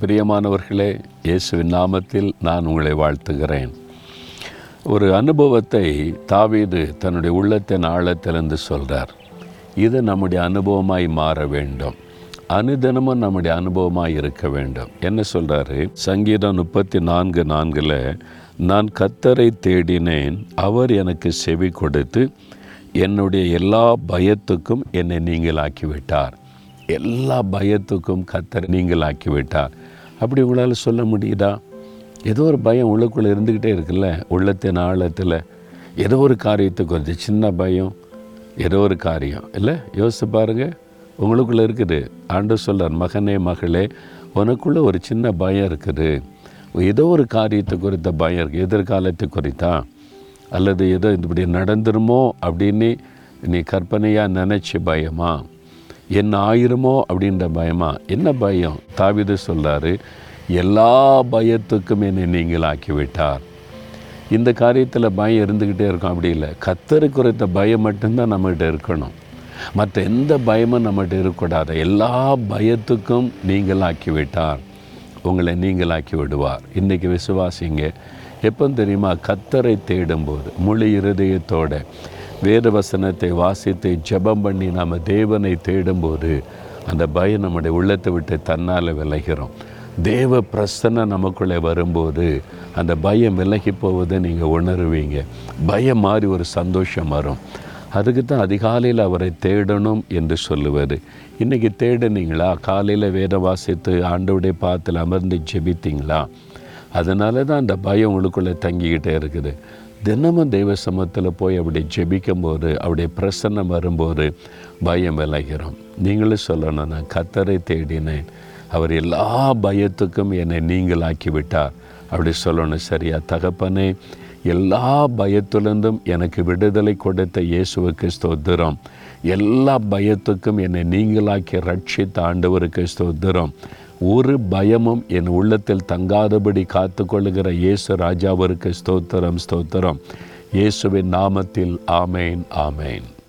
பிரியமானவர்களே இயேசுவின் நாமத்தில் நான் உங்களை வாழ்த்துகிறேன். ஒரு அனுபவத்தை தாவீது தன்னுடைய உள்ளத்தின் ஆழத்திலிருந்து சொல்கிறார் இது நம்முடைய அனுபவமாய் மாற வேண்டும். அனுதினமும் நம்முடைய அனுபவமாக இருக்க வேண்டும். என்ன சொல்கிறாரு சங்கீதம் முப்பத்தி நான்கு நான்கில் நான் கத்தரை தேடினேன் அவர் எனக்கு செவி கொடுத்து என்னுடைய எல்லா பயத்துக்கும் என்னை நீங்களாக்கிவிட்டார். எல்லா பயத்துக்கும் கத்தர் நீங்களாக்கிவிட்டார். அப்படி உங்களால் சொல்ல முடியுதா? ஏதோ ஒரு பயம் உள்ளுக்குள்ளே இருந்துக்கிட்டே இருக்குல்ல? உள்ளத்தின் ஆழத்தில் ஏதோ ஒரு காரியத்தை குறித்து சின்ன பயம். ஏதோ ஒரு காரியம். இல்லை? யோசித்து பாருங்கள் உங்களுக்குள்ளே இருக்குது. ஆண்டு சொல்கிறார் மகனே மகளே உனக்குள்ளே ஒரு சின்ன பயம் இருக்குது. ஏதோ ஒரு காரியத்தை குறித்த பயம் இருக்குது எதிர்காலத்தை குறித்தா? அல்லது ஏதோ இப்படி நடந்துருமோ? அப்படின்னு நீ கற்பனையாக நினச்சி பயமா? என்ன ஆயிருமோ? அப்படின்ற பயமா? என்ன பயம்? தாவித சொல்கிறாரு எல்லா பயத்துக்கும் என்னை நீங்கள் ஆக்கிவிட்டார் இந்த காரியத்தில் பயம் இருந்துக்கிட்டே இருக்கும். அப்படி இல்லை. கத்தரு குறித்த பயம் மட்டும்தான் நம்மகிட்ட இருக்கணும். மற்ற எந்த பயமும் நம்மகிட்ட இருக்கக்கூடாது. எல்லா பயத்துக்கும் நீங்கள் ஆக்கிவிட்டார் உங்களை நீங்களாக்கி விடுவார். இன்றைக்கி விசுவாசிங்க எப்போ தெரியுமா? கத்தரை தேடும்போது முழு இருதயத்தோட வேத வசனத்தை வாசித்து ஜெபம் பண்ணி நாம் தேவனை தேடும்போது அந்த பயம் நம்முடைய உள்ளத்தை விட்டு தன்னால் விலகிறோம். தேவ பிரசன்னம் நமக்குள்ளே வரும்போது அந்த பயம் விலகி போவதை நீங்கள் உணருவீங்க. பயம் மாதிரி ஒரு சந்தோஷம் வரும். அதுக்கு தான் அதிகாலையில் அவரை தேடணும் என்று சொல்லுவார் இன்றைக்கி தேடுனீங்களா? காலையில் வேத வாசித்து ஆண்டவுடைய பாத்தில் அமர்ந்து ஜெபித்தீங்களா? அதனால தான் அந்த பயம் உங்களுக்குள்ளே தங்கிக்கிட்டே இருக்குது. தினமும் தெய்வ சமத்தில் போய் அப்படி ஜெபிக்கும் போது பிரசன்னம் வரும்போது பயம் விலகிறோம். நீங்களும் சொல்லணும் நான் கத்தரை தேடினேன். அவர் எல்லா பயத்துக்கும் என்னை நீங்களாக்கி விட்டார் அப்படி சொல்லணும் சரியா தகப்பனே எல்லா பயத்திலிருந்தும் எனக்கு விடுதலை கொடுத்த இயேசுவுக்கு ஸ்தோத்திரம் எல்லா பயத்துக்கும் என்னை நீங்களாக்கி ரட்சித்த ஆண்டவருக்கு ஸ்தோத்திரம் ஒரு பயமும் என் உள்ளத்தில் தங்காதபடி காத்து கொள்ளுகிற இயேசு ராஜாவிற்கு ஸ்தோத்திரம் ஸ்தோத்திரம். இயேசுவின் நாமத்தில் ஆமேன் ஆமேன்.